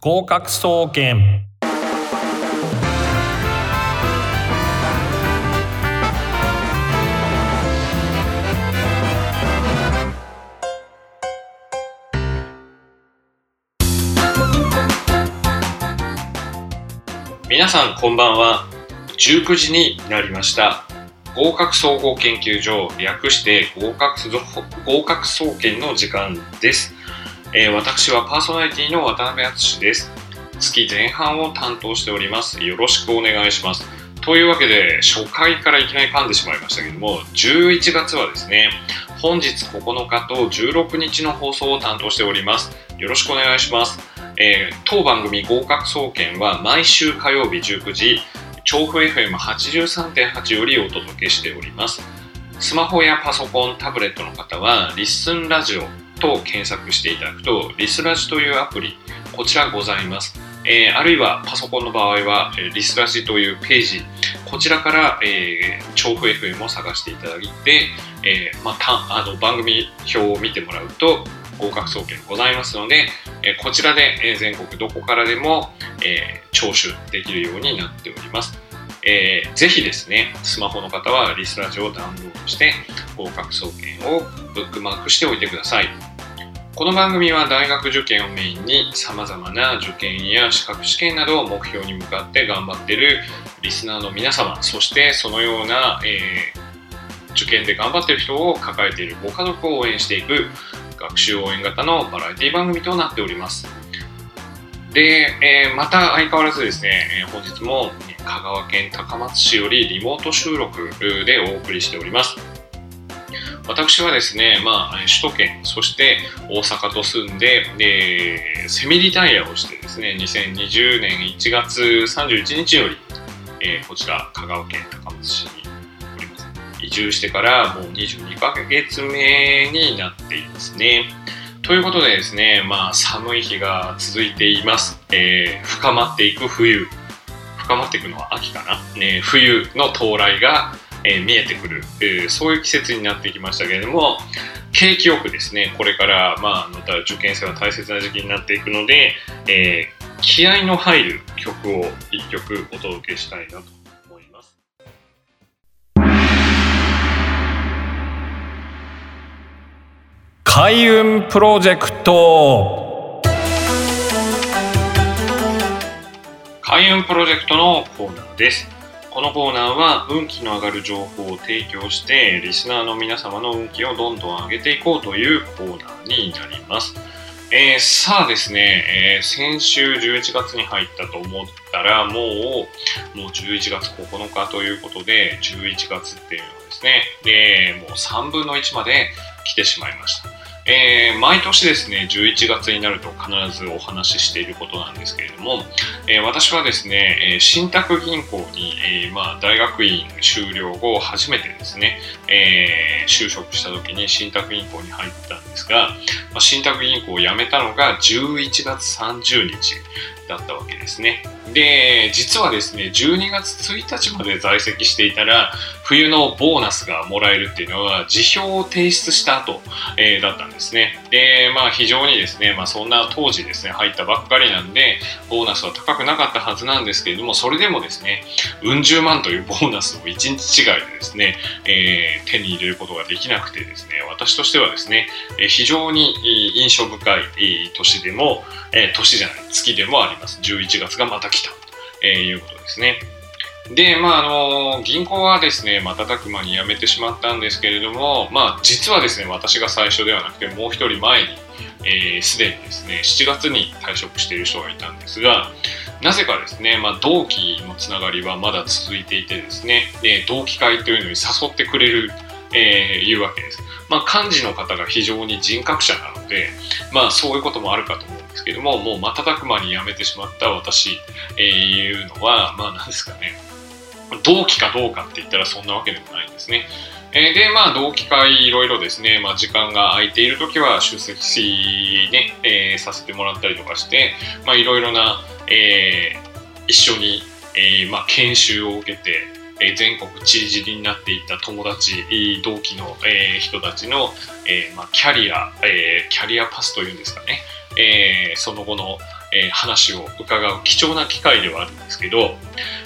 合格総研。皆さんこんばんは。19時になりました。合格総合研究所略して合格合格総研の時間です、えー私はパーソナリティの渡辺敦です。月前半を担当しております。よろしくお願いします。というわけで初回からいきなり噛んでしまいましたけども11月はですね本日9日と16日の放送を担当しております。よろしくお願いします。えー当番組合格総研は毎週火曜日19時調布 FM83.8 よりお届けしております。スマホやパソコンタブレットの方はリッスンラジオと検索していただくとリスラジというアプリこちらございますえーあるいはパソコンの場合は、えリスラジというページこちらから、えー調布 FM を探していただいて、えーまあ、あの番組表を見てもらうと合格総研ございますので、えーこちらで、え全国どこからでも、えー聴取できるようになっております。えーぜひですね、スマホの方はリスラジオをダウンロードして合格総研をブックマークしておいてください。この番組は大学受験をメインに様々な受験や資格試験などを目標に向かって頑張っているリスナーの皆様、そしてそのような、えー受験で頑張っている人を抱えているご家族を応援していく学習応援型のバラエティ番組となっております。で、えーまた相変わらずですね、え本日も香川県高松市よりリモート収録でお送りしております。私はですね、まあ、首都圏、そして大阪と住んで、でセミリタイヤをしてですね、2020年1月31日より、えーこちら香川県高松市におります。移住してからもう22ヶ月目になっていますね。ということでですね、まあ、寒い日が続いています。えー深まっていく冬。深まっていくのは秋かな。ね、冬の到来が、えー見えてくる、えーそういう季節になってきましたけれども、景気よくですね、これから、まあ、また受験生は大切な時期になっていくので、えー気合の入る曲を一曲お届けしたいなと思います。開運プロジェクト開運プロジェクトのコーナーです。このコーナーは運気の上がる情報を提供してリスナーの皆様の運気をどんどん上げていこうというコーナーになります。えーさあですね、えー先週11月に入ったと思ったらもうもう11月9日ということで11月っていうのはですねでもう3分の1まで来てしまいました。えー毎年ですね11月になると必ずお話ししていることなんですけれども、えー私はですね、え信託銀行に、えーまあ、大学院修了後初めてですね、え就職した時に信託銀行に入ったんですが、まあ、信託銀行を辞めたのが11月30日だったわけですね。で、実はですね、12月1日まで在籍していたら、冬のボーナスがもらえるっていうのは、辞表を提出した後、えーだったんですね。で、まあ非常にですね、まあそんな当時ですね、入ったばっかりなんで、ボーナスは高くなかったはずなんですけれども、それでもですね、うん十万というボーナスを1日違いでですね、えー手に入れることができなくてですね、私としてはですね、非常に印象深い年でも、えー年じゃない、月でもあります。11月がまた来た、えーいうことですね。で、まあ、あの銀行はですね、瞬く間に辞めてしまったんですけれども、まあ、実はですね、私が最初ではなくて、もう一人前に、えーすでにですね、7月に退職している人がいたんですが、なぜかですね、まあ、同期のつながりはまだ続いていてですね、で同期会というのに誘ってくれる、えーいうわけです。まあ、幹事の方が非常に人格者なので、まあ、そういうこともあるかと思うんですけども、もう瞬く間に辞めてしまった私、えーいうのは、まあ、なんですかね、同期かどうかって言ったらそんなわけでもないんですね。えーで、まあ、同期会いろいろですね、まあ、時間が空いているときは出席し、ね、えーさせてもらったりとかして、まあ、いろいろな、えー一緒に、えーまあ、研修を受けて、えー全国知事になっていった友達、同期の、え人たちの、えま、キャリア、えキャリアパスというんですかね、えその後の、え、話を伺う貴重な機会ではあるんですけど、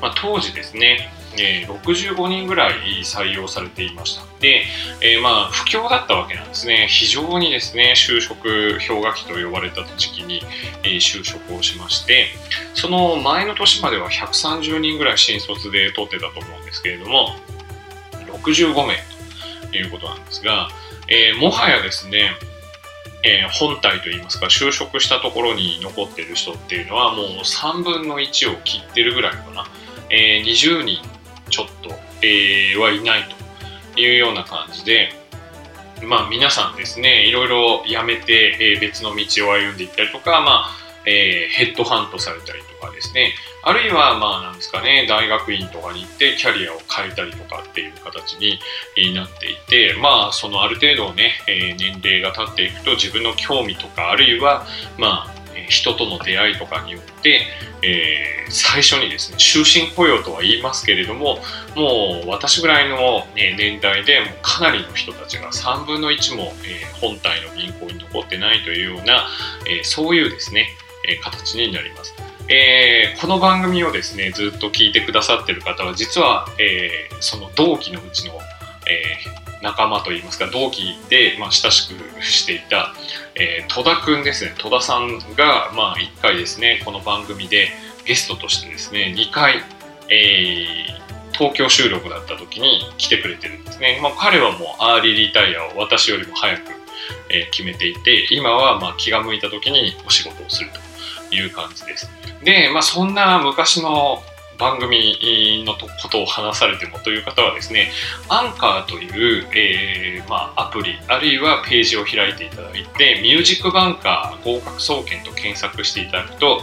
まあ、当時ですね、え、65人ぐらい採用されていました。で、えー、まあ不況だったわけなんですね。非常にですね、就職氷河期と呼ばれた時期に、え、就職をしまして、その前の年までは130人ぐらい新卒で取ってたと思うんですけれども、65名ということなんですが、えー、もはやですね、えー、本体といいますか就職したところに残ってる人っていうのはもう3分の1を切ってるぐらいかな、えー、20人ちょっと、えー、はいないというような感じでまあ皆さんですねいろいろ辞めて、えー、別の道を歩んでいったりとかまあえー、ヘッドハントされたりとかですね、あるいは、まあ、なんですかね、大学院とかに行ってキャリアを変えたりとかっていう形になっていて、まあ、そのある程度ね、えー、年齢が経っていくと自分の興味とか、あるいは、まあ、人との出会いとかによって、えー、最初にですね終身雇用とは言いますけれどももう私ぐらいの、ね、年代でもかなりの人たちが3分の1も、えー、本体の銀行に残ってないというような、えー、そういうですねえ形になります。えー、この番組をですねずっと聞いてくださってる方は実は、え、その同期のうちの、えー、仲間といいますか同期で、まあ、親しくしていた、え戸田くんですね戸田さんが、まあ、1回ですねこの番組でゲストとしてですね2回、え東京収録だった時に来てくれてるんですね、まあ、彼はもうアーリーリタイアを私よりも早く、え決めていて今はま気が向いた時にお仕事をするという感じです。で、まあ、そんな昔の番組のことを話されてもという方はですね、アンカーという、えー、まあ、アプリ、あるいはページを開いていただいて、ミュージックバンカー合格総研と検索していただくと、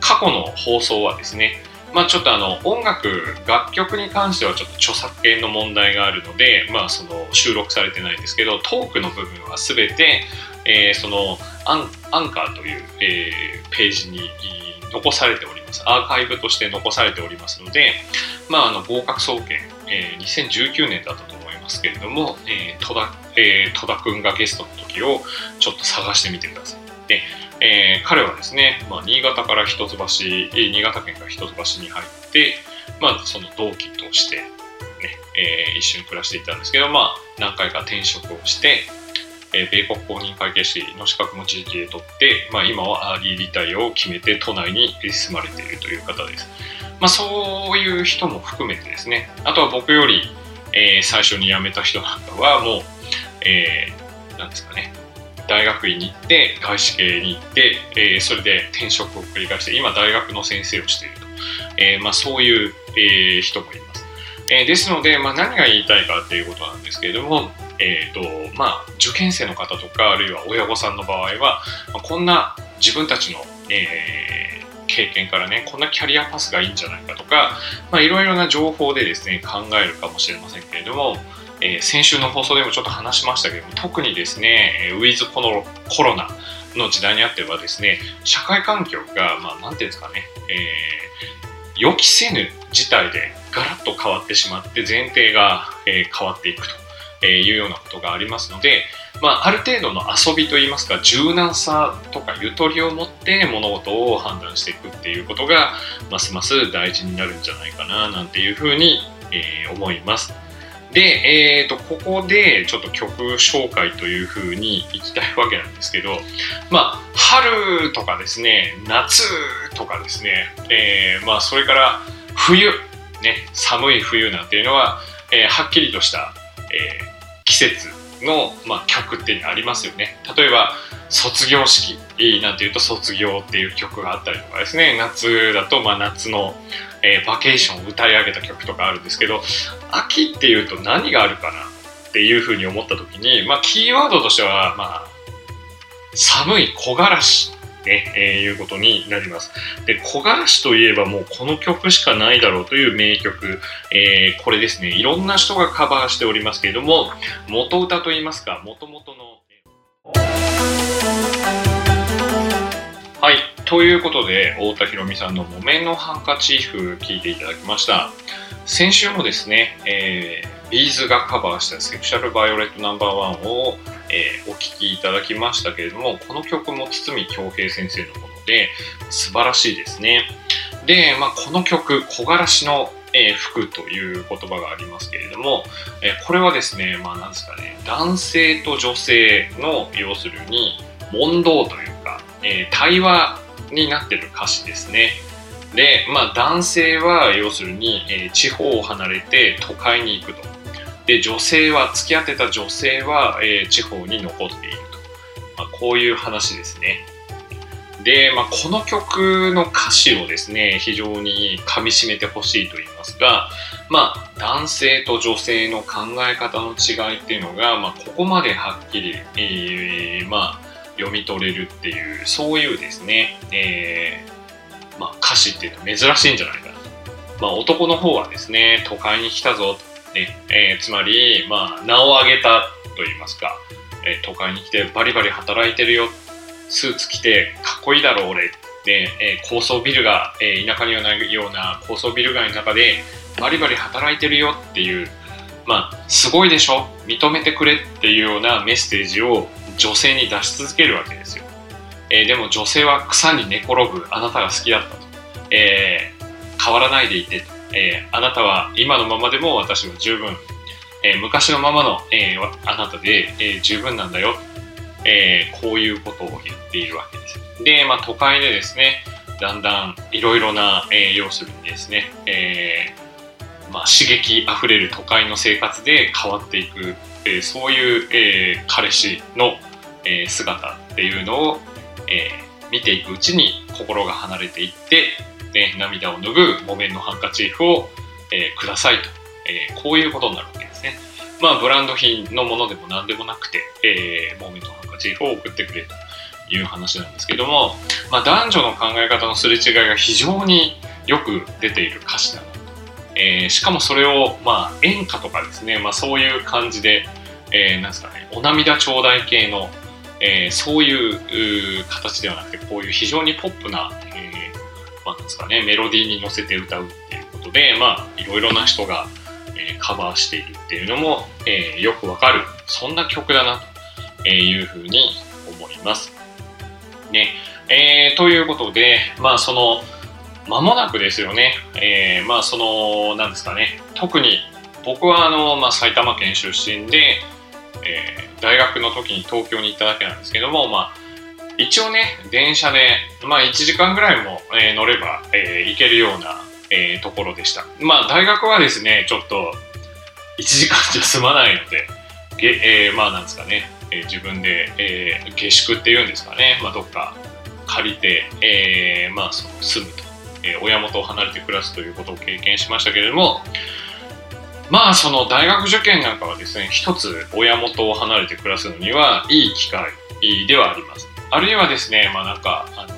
過去の放送はですね、まあ、ちょっとあの音楽、楽曲に関してはちょっと著作権の問題があるので、まあ、その収録されてないですけど、トークの部分は全て、えー、そのアンアンカーという、えー、ページに残されております。アーカイブとして残されておりますので、まあ、あの合格総研、えー、2019年だったと思いますけれども、えー、戸田、えー、戸田くんがゲストの時をちょっと探してみてください。で、えー、彼はですね、まあ、新潟から一橋、新潟県から一橋に入って、まあ、その同期として、ねえー、一緒に暮らしていたんですけど、まあ、何回か転職をして、え米国公認会計士の資格も自力で取って、まあ、今はアーリーリタイアを決めて都内に住まれているという方です。まあ、そういう人も含めてですね、あとは僕より、えー、最初に辞めた人なんかはもう、えー、なんですかね、大学院に行って、外資系に行って、えー、それで転職を繰り返して、今大学の先生をしていると。えまあ、そういう、え人もいます。えですので、まあ、何が言いたいかっていうことなんですけれども、えーとまあ、受験生の方とかあるいは親御さんの場合は、まあ、こんな自分たちの、えー、経験からねこんなキャリアパスがいいんじゃないかとかいろいろな情報でですね考えるかもしれませんけれども、えー、先週の放送でもちょっと話しましたけども特にですねウィズコロコロナの時代にあってはですね社会環境がまあ何ていうんですかね、えー、予期せぬ事態でガラッと変わってしまって前提が、えー、変わっていくと。えいうようなことがありますので、まあ、ある程度の遊びといいますか柔軟さとかゆとりを持って物事を判断していくっていうことがますます大事になるんじゃないかななんていうふうに、え思います。で、えーと、ここでちょっと曲紹介というふうにいきたいわけなんですけど、まあ、春とかですね夏とかですね、えー、まあ、それから冬、ね、寒い冬なんていうのは、えー、はっきりとした、えー季節の、まあ、曲っていうのありますよね。例えば卒業式。なんていうと卒業っていう曲があったりとかですね。夏だとまあ夏の、えー、バケーションを歌い上げた曲とかあるんですけど秋っていうと何があるかなっていうふうに思った時に、まあ、キーワードとしては、まあ、寒い木枯らし。ね、えー、いうことになります。で、木枯らしといえばもうこの曲しかないだろうという名曲、えー、これですね、いろんな人がカバーしておりますけれども、元歌といいますか、元々の。ということで、太田博美さんの木綿のハンカチーフ聴いていただきました。先週もですね、えー、ビーズがカバーしたセクシャルバイオレットナンバーワンをえー、お聴きいただきましたけれどもこの曲も堤恭平先生のもので、素晴らしいですね。で、まあ、この曲、木枯らしの、えー服という言葉がありますけれども、えーこれはですね、まあ、なんですかね、男性と女性の、要するに、問答というか、え対話になってる歌詞ですね。で、まあ、男性は要するに、えー地方を離れて都会に行くと。で、女性は、付き合ってた女性は、えー地方に残っていると。まあ、こういう話ですね。で、まあ、この曲の歌詞をですね、非常に噛み締めてほしいと言いますか、まあ、男性と女性の考え方の違いっていうのが、まあ、ここまではっきり、えーまあ、読み取れるっていう、そういうですね、えーまあ、歌詞っていうのは珍しいんじゃないかな。まあ、男の方はですね、都会に来たぞと、ねえーつまり、まあ、名を挙げたと言いますか、えー都会に来てバリバリ働いてるよ、スーツ着てかっこいいだろ俺。で、えー高層ビルが、えー田舎にはないような高層ビル街の中でバリバリ働いてるよっていう、まあ、すごいでしょ。認めてくれっていうようなメッセージを女性に出し続けるわけですよ。えーでも女性は草に寝転ぶあなたが好きだったと。えー変わらないでいてと、えーあなたは今のままでも私は十分、えー昔のままの、えーあなたで、えー十分なんだよ、えーこういうことを言っているわけです。で、まあ、都会でですね、だんだんいろいろな、えー要するにですね、えーまあ、刺激あふれる都会の生活で変わっていく、えーそういう、えー彼氏の、えー姿っていうのを、えー見ていくうちに心が離れていって、ね、涙を拭う木綿のハンカチーフを、えーくださいと、えーこういうことになるわけですね。まあ、ブランド品のものでも何でもなくて、えー、木綿のハンカチーフを送ってくれという話なんですけども、まあ、男女の考え方のすれ違いが非常によく出ている歌詞なと。えーしかもそれを、まあ、演歌とかですね、まあ、そういう感じで、えーなんですかね、お涙頂戴系の、えーそういうう形ではなくて、こういう非常にポップな、えー、なんですかね、メロディーに乗せて歌うっていうことで、まあ、いろいろな人が、えーカバーしているっていうのも、えーよくわかる、そんな曲だなというふうに思います。ね、えーということで、まあ、その、間もなくですよね、えーまあ、その、なんですかね、特に僕はあの、まあ、埼玉県出身で、えー大学の時に東京に行っただけなんですけども、まあ、一応ね、電車で、まあ、1時間ぐらいも、えー乗れば、えー行けるような、えーところでした。まあ、大学はですね、ちょっと、1時間じゃ済まないので、げえーまあ、なんですかね、えー自分で、えー下宿っていうんですかね、まあ、どっか借りて、えーまあ、その住むと、え親元を離れて暮らすということを経験しましたけれども、まあその大学受験なんかはですね、一つ親元を離れて暮らすのにはいい機会ではあります。あるいはですね、まあなんか、あの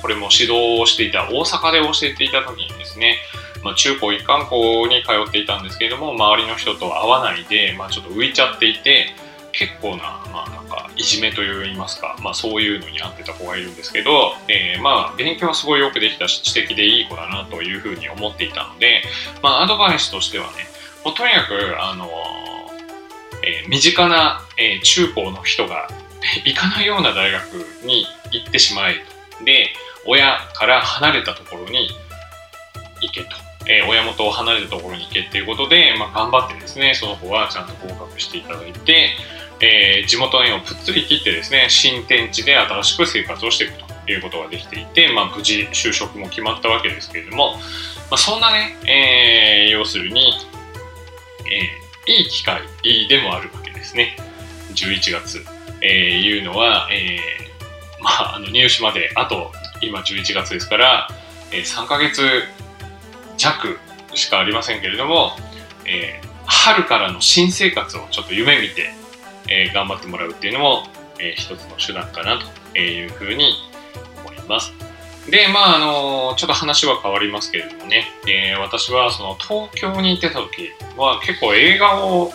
これも指導をしていた大阪で教えていた時にですね、まあ、中高一貫校に通っていたんですけれども、周りの人と会わないで、まあ、ちょっと浮いちゃっていて、結構な、まあか、いじめといいますか、まあそういうのに遭ってた子がいるんですけど、えーまあ勉強はすごいよくできたし、知的でいい子だなというふうに思っていたので、まあアドバイスとしてはね、もうとにかく、あのえー身近な、えー中高の人が 行かないような大学に行ってしまえと。で、親から離れたところに行けと。えー親元を離れたところに行けっていうことで、まあ、頑張ってですね、その子はちゃんと合格していただいて、えー地元の縁をぷっつり切ってですね、新天地で新しく生活をしていくということができていて、まあ、無事就職も決まったわけですけれども、まあ、そんなね、えー要するに、えーいい機会でもあるわけですね。11月、えーいうのは、えーまあ、あの入試まであと今11月ですから、えー3ヶ月弱しかありませんけれども、えー春からの新生活をちょっと夢見て、えー頑張ってもらうっていうのも、えー一つの手段かなというふうに思います。で、まあ、あのちょっと話は変わりますけれどもね、えー私はその東京に行ってた時は結構映画を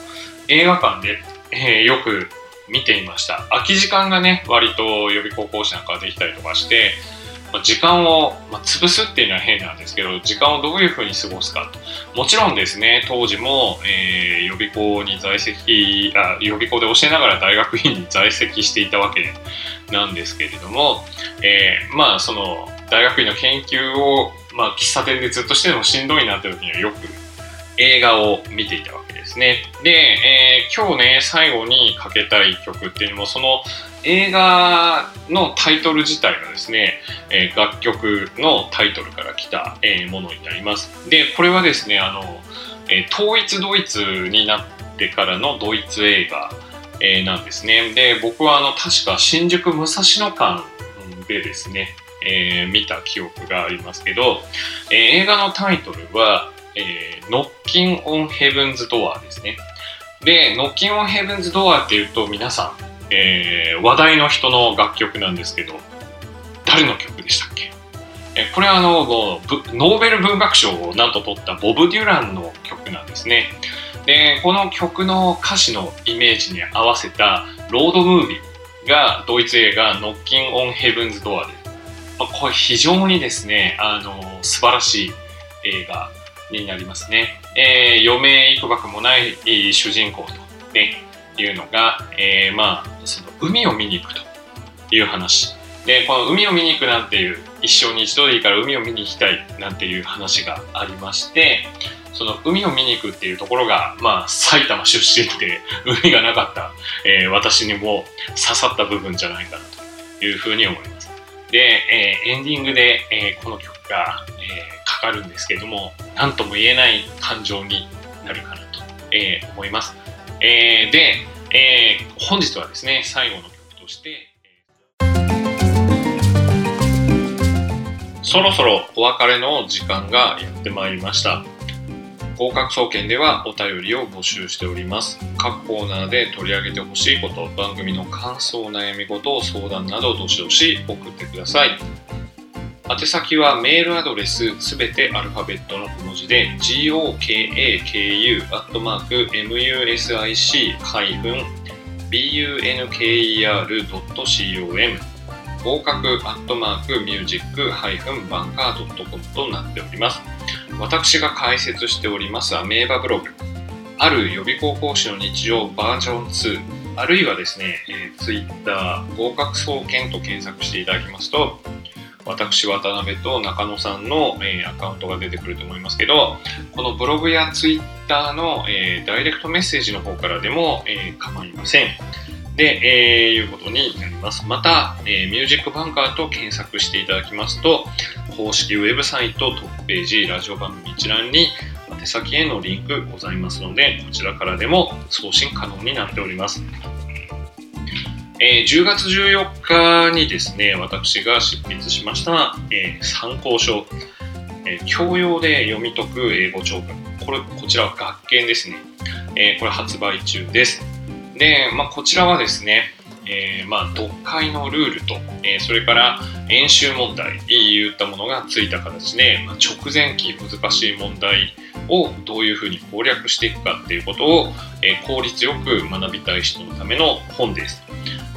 映画館で、えーよく見ていました。空き時間がね、割と予備高校生なんかはできたりとかして、時間を、まあ、潰すっていうのは変なんですけど、時間をどういうふうに過ごすかと。もちろんですね、当時も、えー予備校に在籍あ、予備校で教えながら大学院に在籍していたわけなんですけれども、えーまあ、その、大学院の研究を、まあ、喫茶店でずっとしててもしんどいなって時にはよく映画を見ていたわけですですね。で、えー今日ね、最後にかけたい曲っていうのも、その映画のタイトル自体がですね、えー楽曲のタイトルから来た、えーものになります。で、これはですね、あの、え統一ドイツになってからのドイツ映画、えなんですね。で、僕はあの、確か新宿武蔵野館でですね、え見た記憶がありますけど、え映画のタイトルは、えー、ノッキンオンヘブンズドアですね。で、ノッキンオンヘブンズドアっていうと皆さん、えー話題の人の楽曲なんですけど、誰の曲でしたっけ？えーこれはあの、ノーベル文学賞をなんと取ったボブ・デュランの曲なんですね。で、この曲の歌詞のイメージに合わせたロードムービーがドイツ映画ノッキンオンヘブンズドアで、まあこれ非常にですね、あの、素晴らしい映画になりますね。えー、余命幾ばくもない主人公と、ね、いうのが、えーまあ、その海を見に行くという話。で、この海を見に行くなんていう、一生に一度でいいから海を見に行きたいなんていう話がありまして、その海を見に行くっていうところが、まあ、埼玉出身で 海がなかった、えー私にも刺さった部分じゃないかなというふうに思います。で、えーエンディングで、えーこの曲が、えーかかるんですけども、何とも言えない感情になるかなと、えー思います。えーで、えー本日はですね、最後の曲として、そろそろお別れの時間がやってまいりました。合格総研ではお便りを募集しております。各コーナーで取り上げてほしいこと、番組の感想、悩み事、相談などどしどし送ってください。宛先はメールアドレスすべてアルファベットの小文字で gokaku.music-bunker.com 合格アットマークミュージックバンカー .com となっております。私が解説しておりますアメーバブログ、ある予備高校師の日常バージョン2、あるいはですね、えー、Twitter 合格総研と検索していただきますと、私、渡辺と中野さんの、えーアカウントが出てくると思いますけど、このブログや Twitter の、えーダイレクトメッセージの方からでも、えー構いません。で、えーいうことになります。また、えミュージックバンカーと検索していただきますと、公式ウェブサイトトップページ、ラジオ番組一覧に宛先へのリンクございますので、こちらからでも送信可能になっております。えー10月14日にですね、私が執筆しました、えー参考書、えー教養で読み解く英語長文。これ、こちらは学研ですね。えーこれ発売中です。で、まあ、こちらはですね、えーまあ、読解のルールと、えーそれから演習問題、いったものがついた形で、まあ、直前期難しい問題をどういうふうに攻略していくかっていうことを、え効率よく学びたい人のための本です。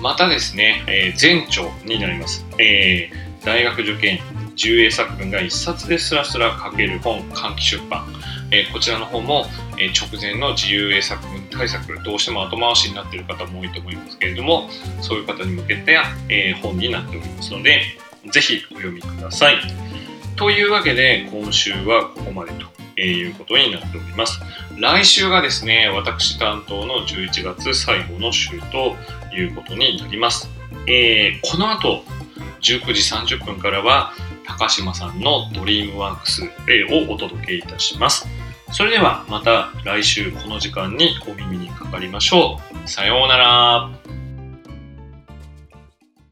またですね、えー前著になります。えー大学受験重英作文が一冊でスラスラ書ける本、換気出版。えーこちらの方も、え直前の自由英作文対策、どうしても後回しになっている方も多いと思いますけれども、そういう方に向けて、え本になっておりますので、ぜひお読みください。というわけで、今週はここまでということになっております。来週がですね、私担当の11月最後の週ということになります。えーこの後、19時30分からは、高島さんのドリームワークス A をお届けいたします。それではまた来週この時間にお耳にかかりましょう。さようなら。